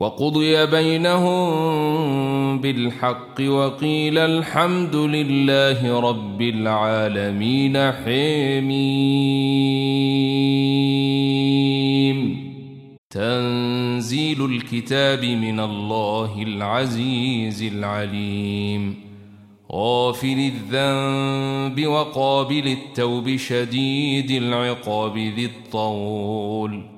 وقضي بينهم بالحق وقيل الحمد لله رب العالمين حميم. تنزيل الكتاب من الله العزيز العليم. غافل الذنب وقابل التوب شديد العقاب ذي الطول.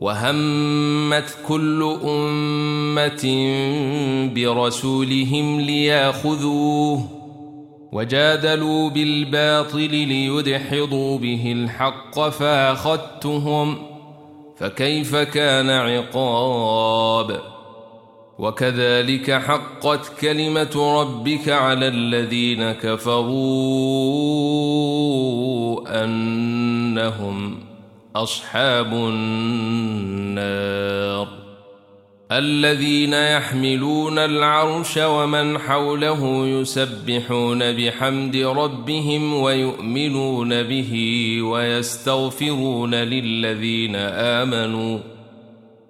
وهمت كل أمة برسولهم ليأخذوه وجادلوا بالباطل ليدحضوا به الحق فأخذتهم فكيف كان عقاب؟ وكذلك حقت كلمة ربك على الذين كفروا أنهم أصحاب النار الذين يحملون العرش ومن حوله يسبحون بحمد ربهم ويؤمنون به ويستغفرون للذين آمنوا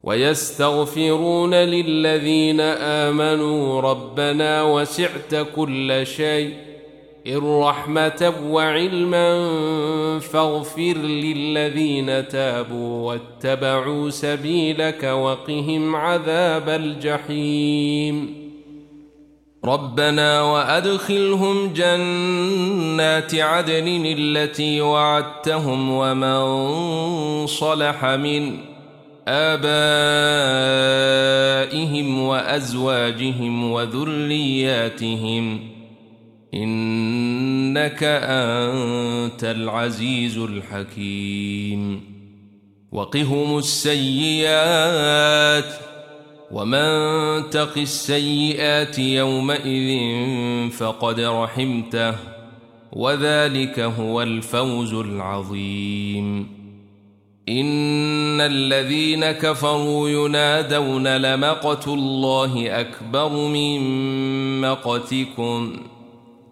ويستغفرون للذين آمنوا ربنا وسعت كل شيء رحمة وعلما فاغفر للذين تابوا واتبعوا سبيلك وقهم عذاب الجحيم ربنا وأدخلهم جنات عدن التي وعدتهم ومن صلح من آبائهم وأزواجهم وذرياتهم إنك أنت العزيز الحكيم. وقهم السيئات ومن تق السيئات يومئذ فقد رحمته وذلك هو الفوز العظيم. إن الذين كفروا ينادون لمقت الله أكبر من مقتكم.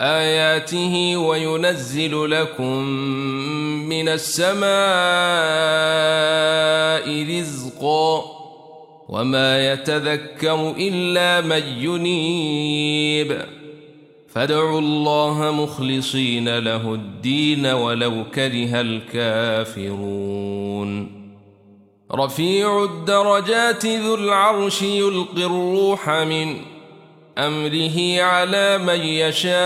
آياته وينزل لكم من السماء رزقا وما يتذكر إلا من ينيب. فادعوا الله مخلصين له الدين ولو كره الكافرون. رفيع الدرجات ذو العرش يلقي الروح من أمره على من يشاء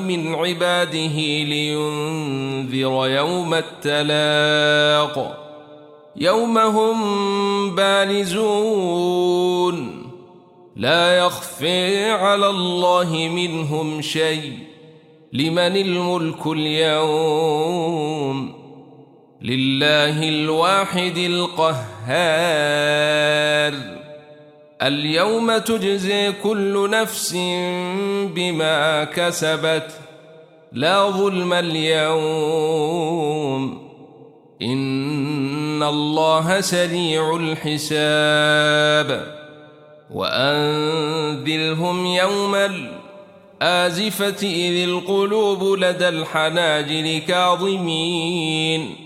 من عباده لينذر يوم التلاق. يوم هم بارزون. لا يخفي على الله منهم شيء. لمن الملك اليوم؟ لله الواحد القهار. اليوم تجزي كل نفس بما كسبت لا ظلم اليوم. إن الله سريع الحساب. وأنذرهم يوم آزفة إذ القلوب لدى الحناجر كاظمين.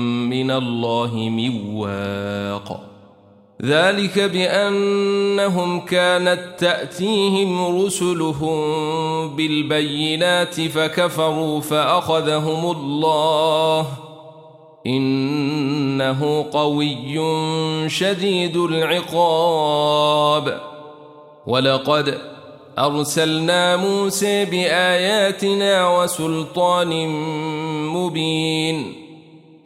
من الله من واق ذلك بأنهم كانت تأتيهم رسلهم بالبينات فكفروا فأخذهم الله. إنه قوي شديد العقاب. ولقد أرسلنا موسى بآياتنا وسلطان مبين.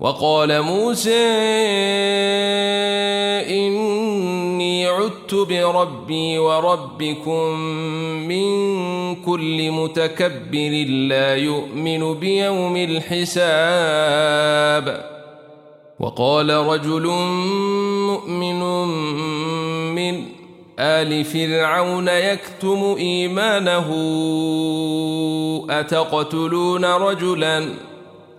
وقال موسى إني عدت بربي وربكم من كل متكبر لا يؤمن بيوم الحساب. وقال رجل مؤمن من آل فرعون يكتم إيمانه أتقتلون رجلا؟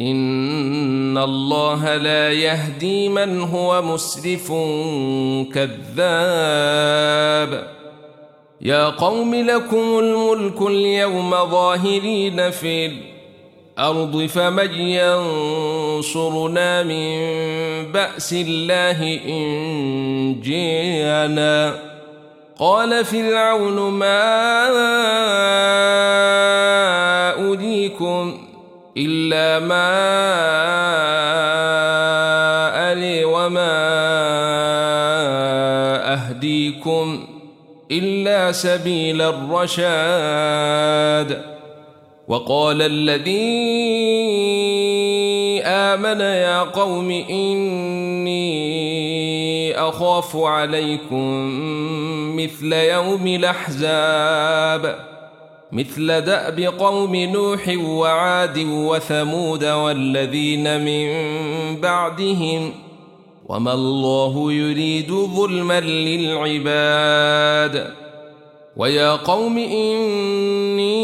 إن الله لا يهدي من هو مسرف كذاب. يا قوم لكم الملك اليوم ظاهرين في الأرض فمن ينصرنا من بأس الله إن جئنا. قال فرعون ما أريكم إلا ما ألي وما أهديكم إلا سبيل الرشاد. وقال الذي آمن يا قوم إني أخاف عليكم مثل يوم الأحزاب. مثل دأب قوم نوح وعاد وثمود والذين من بعدهم وما الله يريد ظلما للعباد ويا قوم إني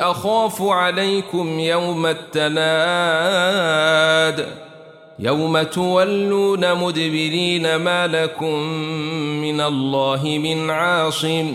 أخاف عليكم يوم التناد يوم تولون مدبرين ما لكم من الله من عاصم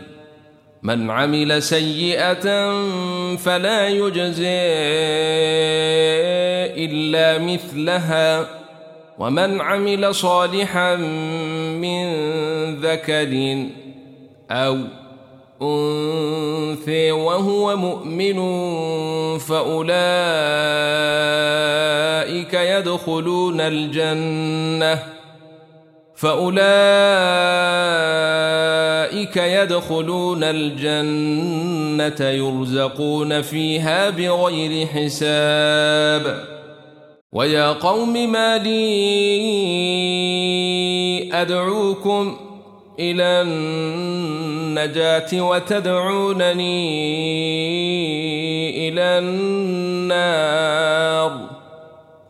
من عمل سيئة فلا يجزي إلا مثلها. ومن عمل صالحا من ذكر أو أنثى وهو مؤمن فأولئك يدخلون الجنة. فأولئك يدخلون الجنة يرزقون فيها بغير حساب. ويا قوم ما لي أدعوكم إلى النجاة وتدعونني إلى النار.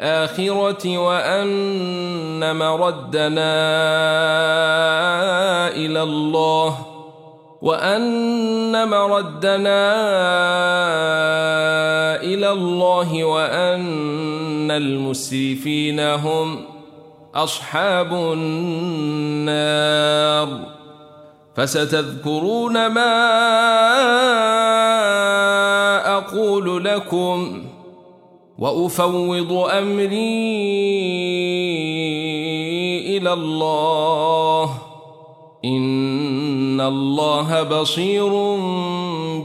الآخرة وأن مردنا إلى الله وأن مردنا إلى الله وأن المسرفين هم أصحاب النار. فستذكرون ما أقول لكم وأفوض أمري إلى الله. إن الله بصير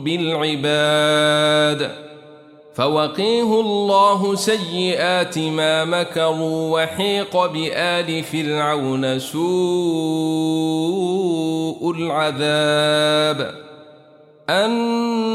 بالعباد. فوقيه الله سيئات ما مكروا وحيق بآل فرعون سوء العذاب.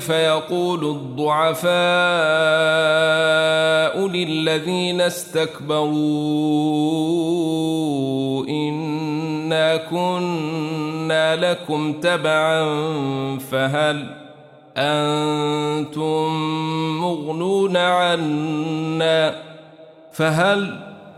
فيقول الضعفاء للذين استكبروا إنا كنا لكم تبعا فهل أنتم مغنون عنا فهل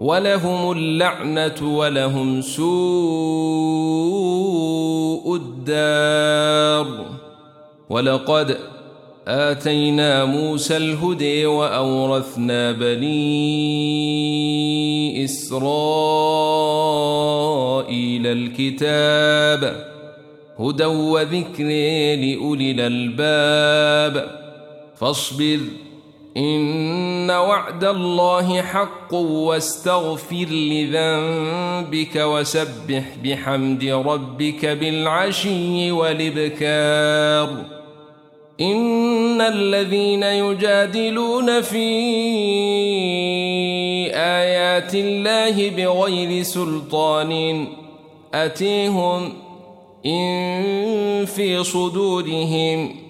ولهم اللعنة ولهم سوء الدار. ولقد آتينا موسى الهدي وأورثنا بني إسرائيل الكتاب هدى وذكر لأولي الألباب. فاصبر إن وعد الله حق واستغفر لذنبك وسبح بحمد ربك بالعشي والإبكار. إن الذين يجادلون في آيات الله بغير سلطان أتيهم إن في صدورهم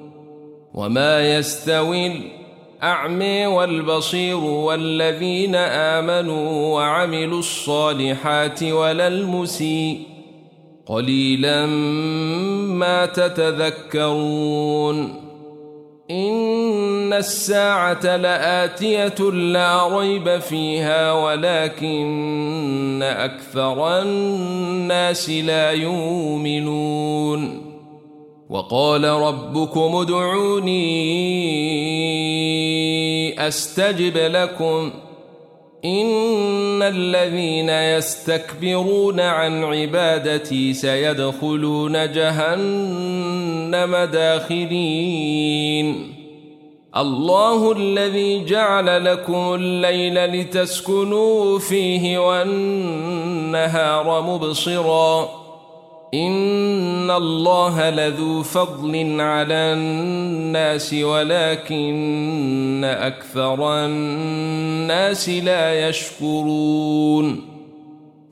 وما يستوي الأعمي والبصير والذين آمنوا وعملوا الصالحات ولا المسيء. قليلا ما تتذكرون. إن الساعة لآتية لا ريب فيها ولكن أكثر الناس لا يؤمنون. وقال ربكم ادعوني أستجب لكم. إن الذين يستكبرون عن عبادتي سيدخلون جهنم داخلين. الله الذي جعل لكم الليل لتسكنوا فيه والنهار مبصراً. إن الله لذو فضل على الناس ولكن أكثر الناس لا يشكرون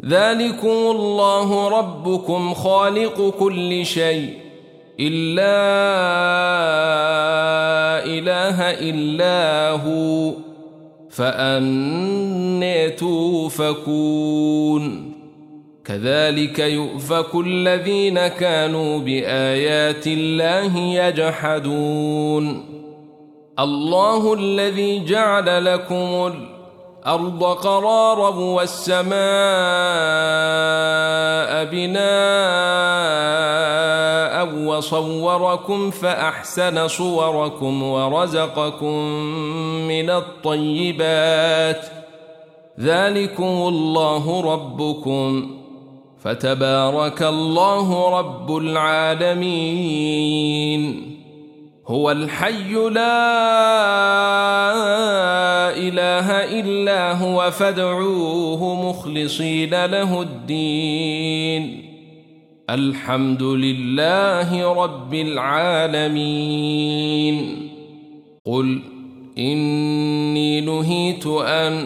ذلكم الله ربكم خالق كل شيء إلا إله إلا هو فأني توفكون كذلك يؤفك الذين كانوا بآيات الله يجحدون. الله الذي جعل لكم الأرض قرارا والسماء بناء وصوركم فأحسن صوركم ورزقكم من الطيبات. ذلكم الله ربكم. فتبارك الله رب العالمين. هو الحي لا إله إلا هو فادعوه مخلصين له الدين. الحمد لله رب العالمين. قل إني نهيت أن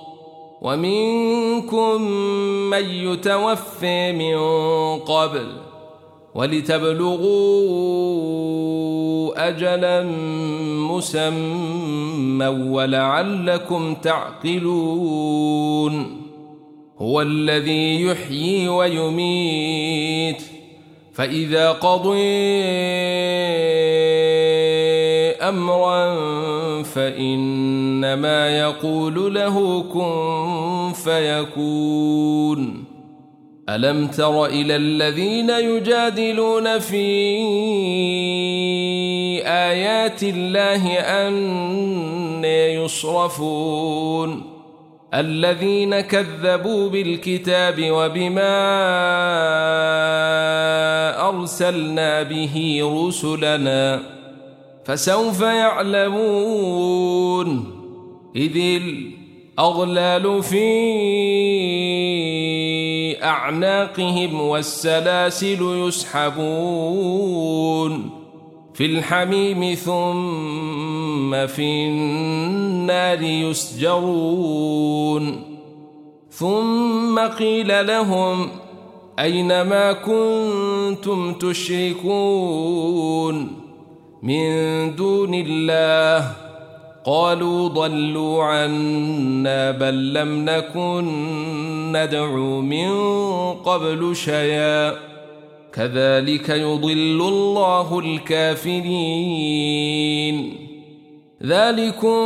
ومنكم من يتوفي من قبل ولتبلغوا أجلا مسمى ولعلكم تعقلون هو الذي يحيي ويميت فإذا قضي أمرا فإنما يقول له كن فيكون. ألم تر إلى الذين يجادلون في آيات الله أن يصرفون؟ الذين كذبوا بالكتاب وبما أرسلنا به رسلنا فسوف يعلمون إذ الأغلال في أعناقهم والسلاسل يسحبون في الحميم ثم في النار يسجرون ثم قيل لهم أين ما كنتم تشركون من دون الله. قالوا ضلوا عنا بل لم نكن ندعو من قبل شيئا. كذلك يضل الله الكافرين. ذلكم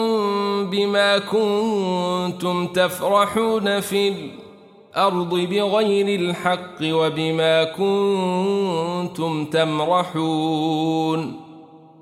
بما كنتم تفرحون في الأرض بغير الحق وبما كنتم تمرحون.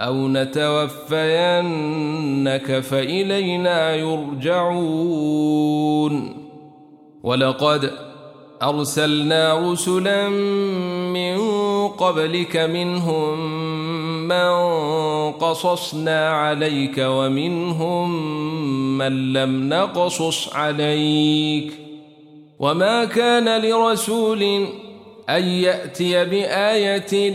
أو نتوفينك فإلينا يرجعون. ولقد أرسلنا رسلا من قبلك منهم من قصصنا عليك ومنهم من لم نقصص عليك. وما كان لرسول أن يأتي بآية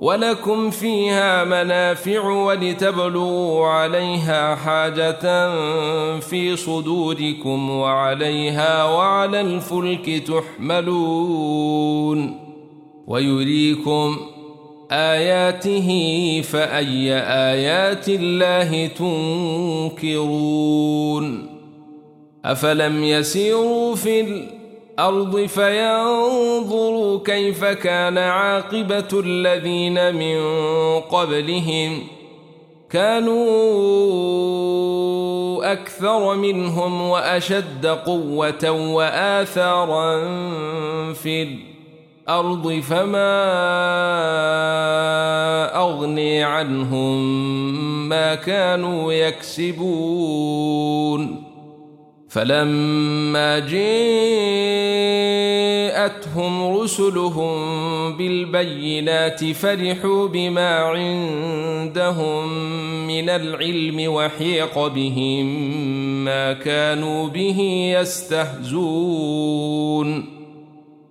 ولكم فيها منافع ولتبلغوا عليها حاجة في صدوركم وعليها وعلى الفلك تحملون ويريكم آياته فأي آيات الله تنكرون أفلم يسيروا في الأرض الأرض فينظروا كيف كان عاقبة الذين من قبلهم. كانوا أكثر منهم وأشد قوة وآثارا في الأرض فما أغني عنهم ما كانوا يكسبون. فلما جاءتهم رسلهم بالبينات فرحوا بما عندهم من العلم وحيق بهم ما كانوا به يستهزون.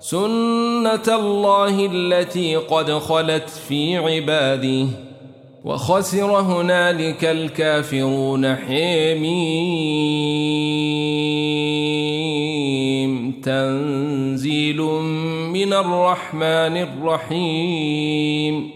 سنه الله التي قد خلت في عباده وخسر هنالك الكافرون حميم تنزيل من الرحمن الرحيم